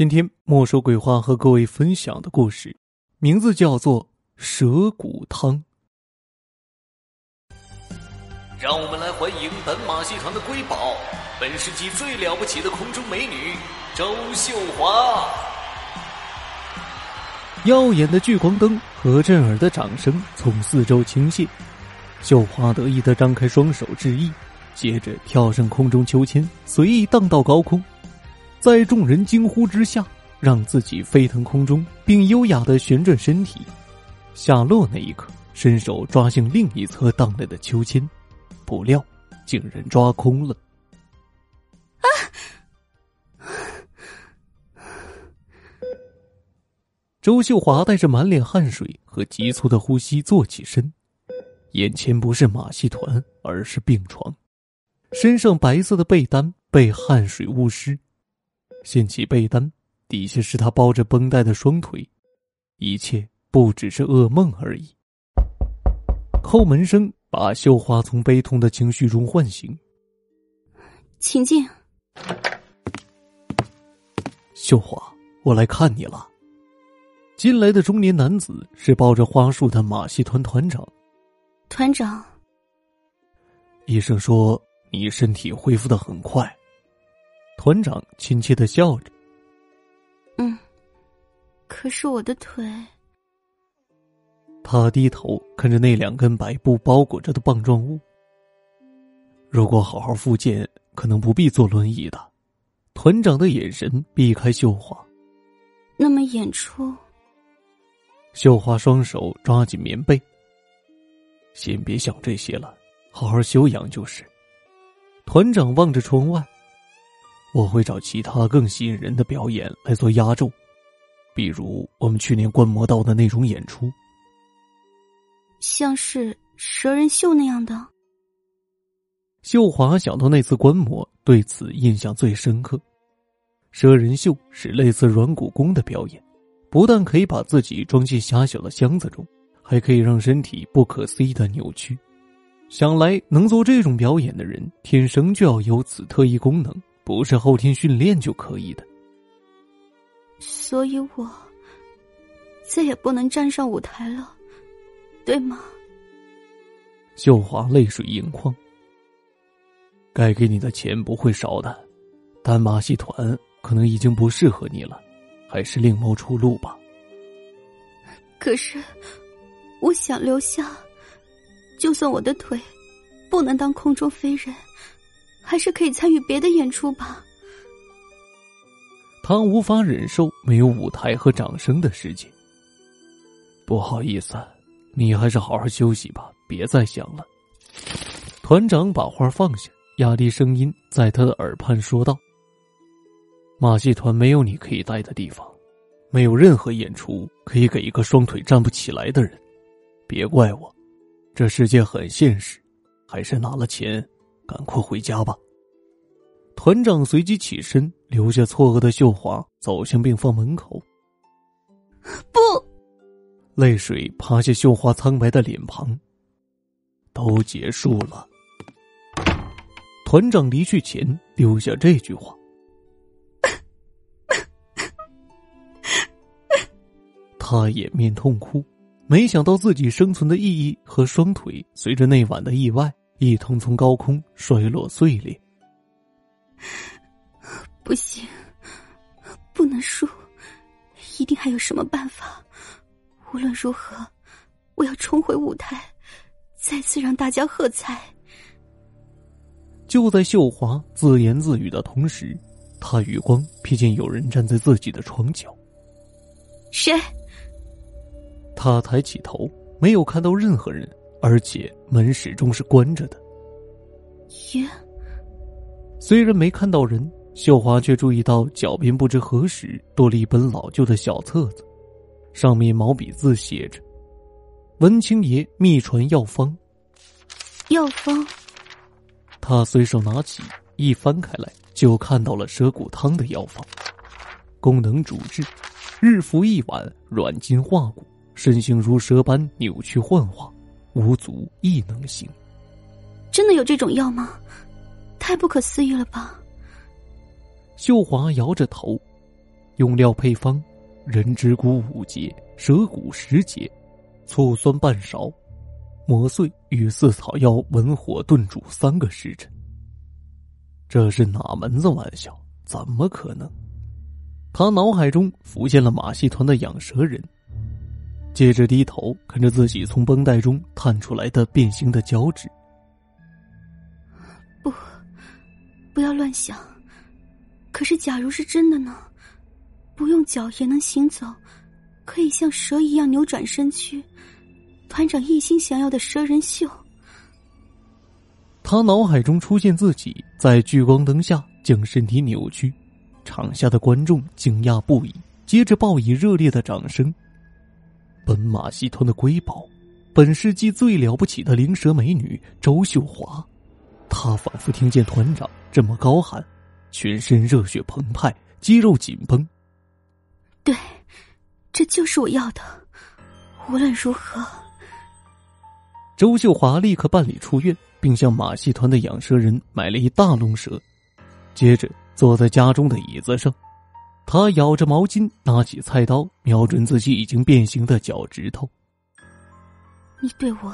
今天莫说鬼话和各位分享的故事，名字叫做《蛇骨汤》。让我们来欢迎本马戏团的瑰宝，本世纪最了不起的空中美女周秀华。耀眼的聚光灯和震耳的掌声从四周倾泻，秀华得意的张开双手致意，接着跳上空中秋千，随意荡到高空。在众人惊呼之下，让自己飞腾空中，并优雅的旋转身体。下落那一刻，伸手抓向另一侧荡来的秋千，不料竟然抓空了。周秀华带着满脸汗水和急促的呼吸坐起身，眼前不是马戏团，而是病床，身上白色的被单被汗水污湿。掀起被单，底下是他包着绷带的双腿，一切不只是噩梦而已。叩门声把绣花从悲痛的情绪中唤醒。请进。秀华，我来看你了。进来的中年男子是抱着花束的马戏团团长。团长，医生说你身体恢复的很快。团长亲切的笑着。嗯，可是我的腿。他低头看着那两根白布包裹着的棒状物。如果好好复健，可能不必坐轮椅的。团长的眼神避开绣花。那么演出？绣花双手抓紧棉被。先别想这些了，好好休养就是。团长望着窗外。我会找其他更吸引人的表演来做压轴，比如我们去年观摩到的那种演出，像是蛇人秀那样的。秀华想到那次观摩，对此印象最深刻。蛇人秀是类似软骨功的表演，不但可以把自己装进狭小的箱子中，还可以让身体不可思议的扭曲。想来能做这种表演的人，天生就要有此特异功能。不是后天训练就可以的，所以我再也不能站上舞台了，对吗？秀华泪水盈眶。该给你的钱不会少的，但马戏团可能已经不适合你了，还是另谋出路吧。可是，我想留下，就算我的腿不能当空中飞人。还是可以参与别的演出吧。他无法忍受没有舞台和掌声的世界。不好意思，你还是好好休息吧，别再想了。团长把花放下，压低声音在他的耳畔说道：“马戏团没有你可以待的地方，没有任何演出可以给一个双腿站不起来的人。别怪我，这世界很现实，还是拿了钱。”赶快回家吧。团长随即起身，留下错愕的秀华走向病房门口。不，泪水趴下秀华苍白的脸庞。都结束了。团长离去前留下这句话。他掩面痛哭，没想到自己生存的意义和双腿随着那晚的意外。一同从高空摔落碎裂。不行，不能输，一定还有什么办法。无论如何，我要冲回舞台，再次让大家喝彩。就在秀华自言自语的同时，他余光瞥见有人站在自己的床角。谁？他抬起头，没有看到任何人。而且门始终是关着的。爷。虽然没看到人，秀华却注意到脚边不知何时多了一本老旧的小册子，上面毛笔字写着：“文清爷秘传药方。”药方。他随手拿起，一翻开来，就看到了蛇骨汤的药方。功能主治：日服一碗，软筋化骨，身形如蛇般扭曲幻化。无足亦能行。真的有这种药吗？太不可思议了吧！秀华摇着头，用料配方：人之骨五节，蛇骨十节，醋酸半勺，磨碎与四草药文火炖煮三个时辰。这是哪门子玩笑？怎么可能？他脑海中浮现了马戏团的养蛇人，接着低头看着自己从绷带中探出来的变形的脚趾。不，不要乱想。可是，假如是真的呢？不用脚也能行走，可以像蛇一样扭转身躯。团长一心想要的蛇人秀。他脑海中出现自己在聚光灯下将身体扭曲。场下的观众惊讶不已，接着报以热烈的掌声。本马戏团的瑰宝，本世纪最了不起的灵蛇美女周秀华，她仿佛听见团长这么高喊，全身热血澎湃，肌肉紧绷。对，这就是我要的。无论如何，周秀华立刻办理出院，并向马戏团的养蛇人买了一大笼蛇，接着。坐在家中的椅子上，他咬着毛巾，拿起菜刀，瞄准自己已经变形的脚趾头。你对我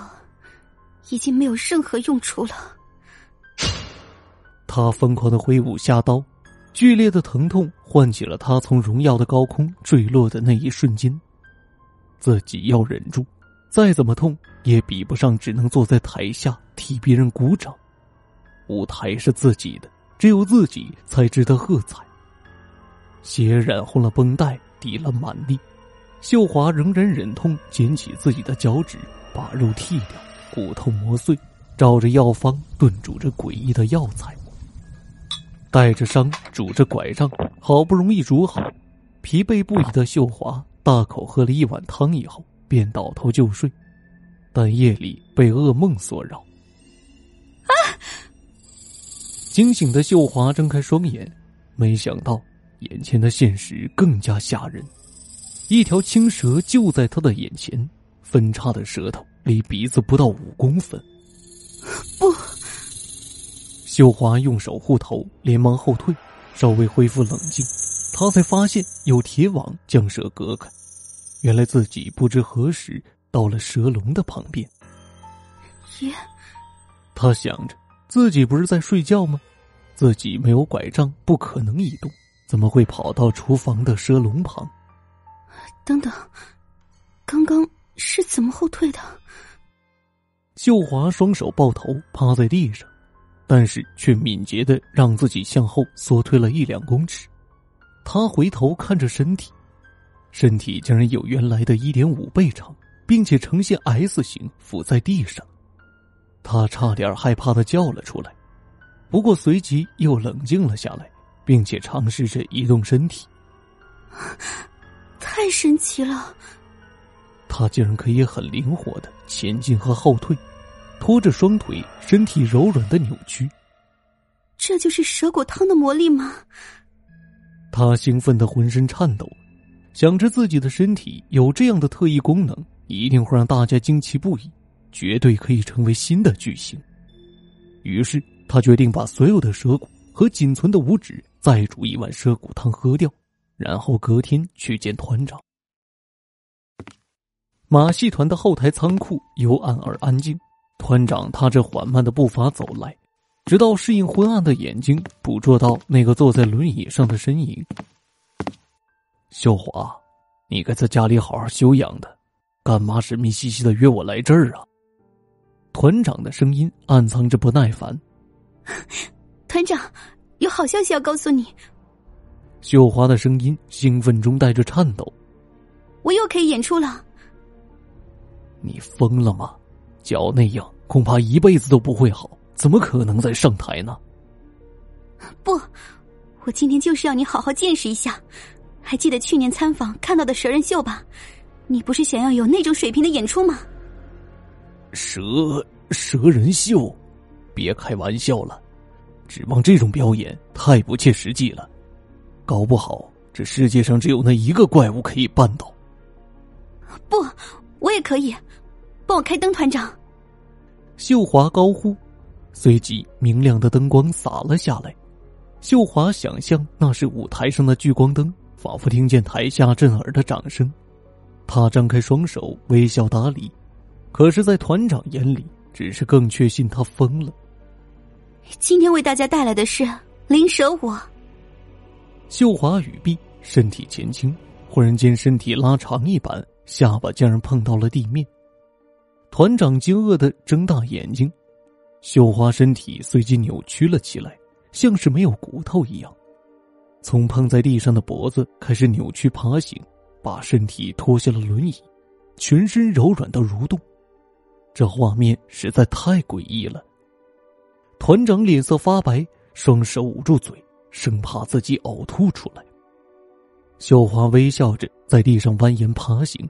已经没有任何用处了。他疯狂的挥舞下刀，剧烈的疼痛唤起了他从荣耀的高空坠落的那一瞬间。自己要忍住，再怎么痛也比不上只能坐在台下替别人鼓掌。舞台是自己的。只有自己才值得喝彩。血染红了绷带，滴了满地。秀华仍然忍痛捡起自己的脚趾，把肉剔掉，骨头磨碎，照着药方炖煮着诡异的药材。带着伤，拄着拐杖，好不容易煮好，疲惫不已的秀华大口喝了一碗汤以后，便倒头就睡。但夜里被噩梦所扰。啊！惊醒的秀华睁开双眼，没想到眼前的现实更加吓人。一条青蛇就在他的眼前，分叉的舌头离鼻子不到五公分。不，秀华用手护头，连忙后退，稍微恢复冷静，他才发现有铁网将蛇隔开。原来自己不知何时到了蛇笼的旁边。爷，他想着。自己不是在睡觉吗？自己没有拐杖，不可能移动，怎么会跑到厨房的蛇笼旁？等等，刚刚是怎么后退的？秀华双手抱头趴在地上，但是却敏捷的让自己向后缩退了一两公尺。他回头看着身体，身体竟然有原来的一点五倍长，并且呈现 S 型伏在地上。他差点害怕的叫了出来，不过随即又冷静了下来，并且尝试着移动身体。太神奇了！他竟然可以很灵活的前进和后退，拖着双腿，身体柔软的扭曲。这就是蛇骨汤的魔力吗？他兴奋的浑身颤抖，想着自己的身体有这样的特异功能，一定会让大家惊奇不已。绝对可以成为新的巨星。于是他决定把所有的蛇骨和仅存的五指再煮一碗蛇骨汤喝掉，然后隔天去见团长。马戏团的后台仓库幽暗而安静，团长踏着缓慢的步伐走来，直到适应昏暗的眼睛捕捉到那个坐在轮椅上的身影。秀华，你该在家里好好休养的，干嘛神秘兮兮的约我来这儿啊？团长的声音暗藏着不耐烦。团长，有好消息要告诉你。秀华的声音兴奋中带着颤抖。我又可以演出了。你疯了吗？脚那样，恐怕一辈子都不会好，怎么可能再上台呢？不，我今天就是要你好好见识一下。还记得去年参访看到的蛇人秀吧？你不是想要有那种水平的演出吗？蛇蛇人秀，别开玩笑了，指望这种表演太不切实际了，搞不好这世界上只有那一个怪物可以办到。不，我也可以，帮我开灯，团长。秀华高呼，随即明亮的灯光洒了下来。秀华想象那是舞台上的聚光灯，仿佛听见台下震耳的掌声。他张开双手，微笑打理，可是，在团长眼里，只是更确信他疯了。今天为大家带来的是灵蛇舞。秀华语毕，身体前倾，忽然间身体拉长一般，下巴竟然碰到了地面。团长惊愕的睁大眼睛，秀华身体随即扭曲了起来，像是没有骨头一样，从碰在地上的脖子开始扭曲爬行。把身体拖下了轮椅，全身柔软到蠕动，这画面实在太诡异了。团长脸色发白，双手捂住嘴，生怕自己呕吐出来。秀华微笑着在地上蜿蜒爬行，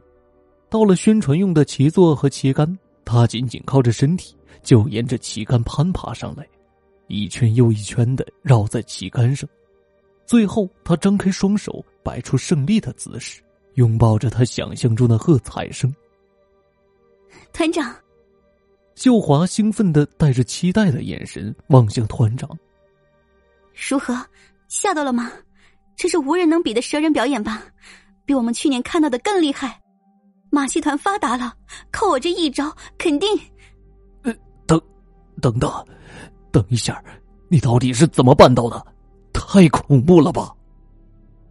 到了宣传用的旗座和旗杆，他紧紧靠着身体，就沿着旗杆攀爬上来，一圈又一圈的绕在旗杆上，最后他张开双手，摆出胜利的姿势。拥抱着他想象中的喝彩声。团长，秀华兴奋的带着期待的眼神望向团长。如何，吓到了吗？这是无人能比的蛇人表演吧？比我们去年看到的更厉害。马戏团发达了，靠我这一招，肯定……呃，等，等等，等一下，你到底是怎么办到的？太恐怖了吧！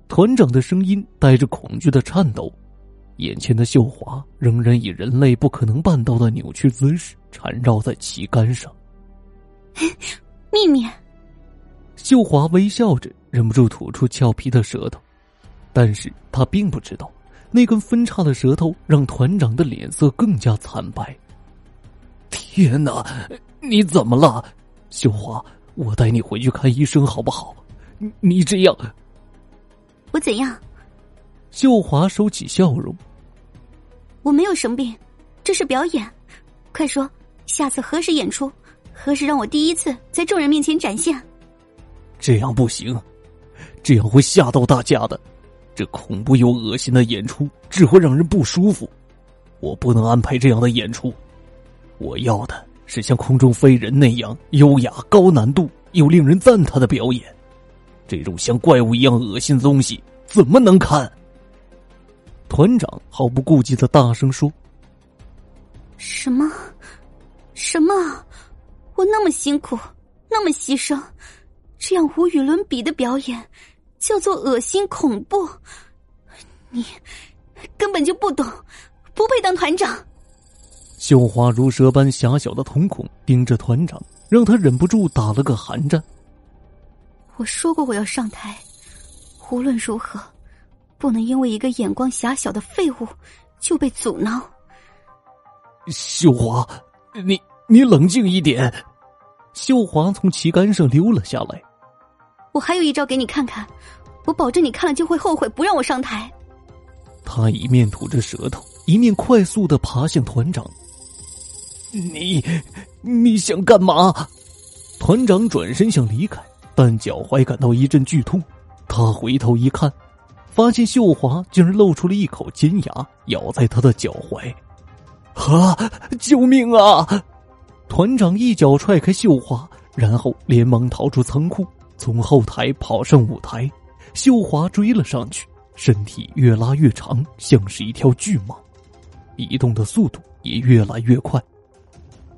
团长的声音带着恐惧的颤抖，眼前的秀华仍然以人类不可能办到的扭曲姿势缠绕在旗杆上。秘密。秀华微笑着，忍不住吐出俏皮的舌头，但是他并不知道，那根分叉的舌头让团长的脸色更加惨白。天哪，你怎么了，秀华？我带你回去看医生好不好？你你这样。我怎样？秀华收起笑容。我没有生病，这是表演。快说，下次何时演出？何时让我第一次在众人面前展现？这样不行，这样会吓到大家的。这恐怖又恶心的演出只会让人不舒服。我不能安排这样的演出。我要的是像空中飞人那样优雅、高难度又令人赞叹的表演。这种像怪物一样恶心的东西怎么能看？团长毫不顾忌的大声说：“什么？什么？我那么辛苦，那么牺牲，这样无与伦比的表演，叫做恶心恐怖？你根本就不懂，不配当团长。”绣花如蛇般狭小的瞳孔盯着团长，让他忍不住打了个寒战。我说过我要上台，无论如何，不能因为一个眼光狭小的废物就被阻挠。秀华，你你冷静一点。秀华从旗杆上溜了下来。我还有一招给你看看，我保证你看了就会后悔不让我上台。他一面吐着舌头，一面快速的爬向团长。你你想干嘛？团长转身想离开。但脚踝感到一阵剧痛，他回头一看，发现秀华竟然露出了一口尖牙，咬在他的脚踝。啊！救命啊！团长一脚踹开秀华，然后连忙逃出仓库，从后台跑上舞台。秀华追了上去，身体越拉越长，像是一条巨蟒，移动的速度也越来越快。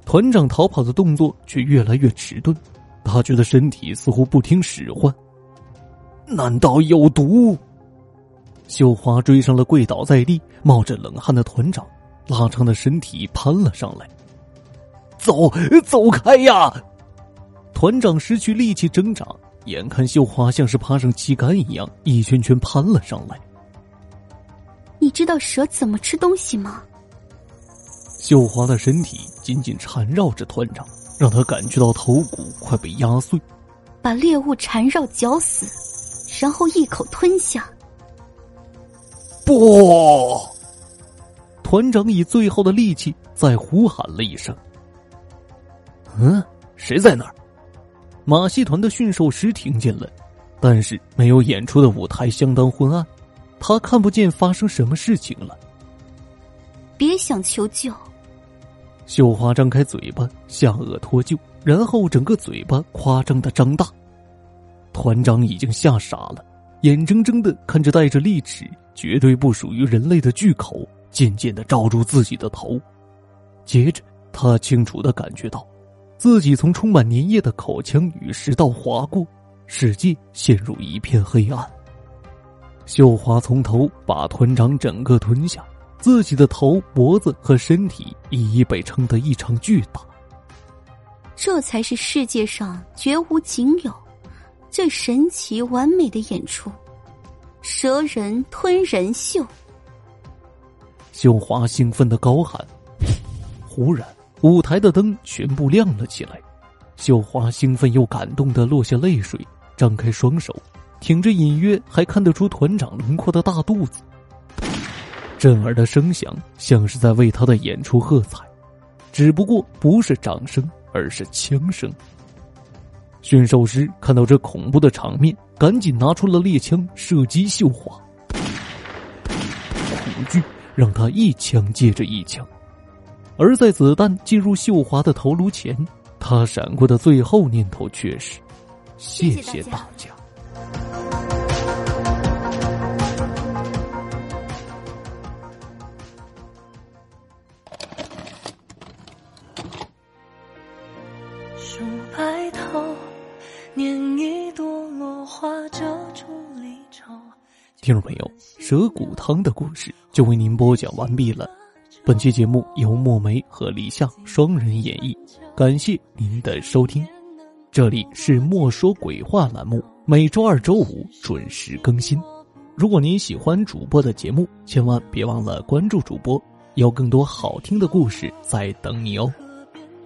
团长逃跑的动作却越来越迟钝。他觉得身体似乎不听使唤，难道有毒？秀华追上了跪倒在地、冒着冷汗的团长，拉长的身体攀了上来。走，走开呀！团长失去力气挣扎，眼看秀华像是爬上旗杆一样，一圈圈攀了上来。你知道蛇怎么吃东西吗？秀华的身体紧紧缠绕着团长。让他感觉到头骨快被压碎，把猎物缠绕绞死，然后一口吞下。不！团长以最后的力气再呼喊了一声：“嗯，谁在那儿？”马戏团的驯兽师听见了，但是没有演出的舞台相当昏暗，他看不见发生什么事情了。别想求救。秀花张开嘴巴，下颚脱臼，然后整个嘴巴夸张的张大。团长已经吓傻了，眼睁睁的看着带着利齿、绝对不属于人类的巨口渐渐的罩住自己的头，接着他清楚的感觉到，自己从充满粘液的口腔与食道划过，世界陷入一片黑暗。秀华从头把团长整个吞下，自己的头、脖子和身体一一被撑得异常巨大。这才是世界上绝无仅有。最神奇完美的演出，蛇人吞人秀。秀华兴奋的高喊。忽然，舞台的灯全部亮了起来。秀华兴奋又感动的落下泪水，张开双手，挺着隐约还看得出团长轮廓的大肚子。震耳的声响像是在为他的演出喝彩，只不过不是掌声，而是枪声。驯兽师看到这恐怖的场面，赶紧拿出了猎枪射击秀华。恐惧让他一枪接着一枪，而在子弹进入秀华的头颅前，他闪过的最后念头却是：谢谢大家。听众朋友，蛇骨汤的故事就为您播讲完毕了。本期节目由墨梅和李夏双人演绎，感谢您的收听。这里是莫说鬼话栏目，每周二、周五准时更新。如果您喜欢主播的节目，千万别忘了关注主播，有更多好听的故事在等你哦。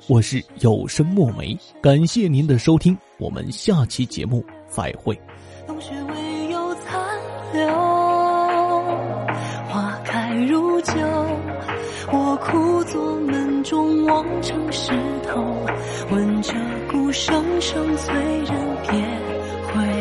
我是有声墨梅，感谢您的收听，我们下期节目再会。流，花开如酒，我枯坐门中望成石头，闻着鼓声声催人别回。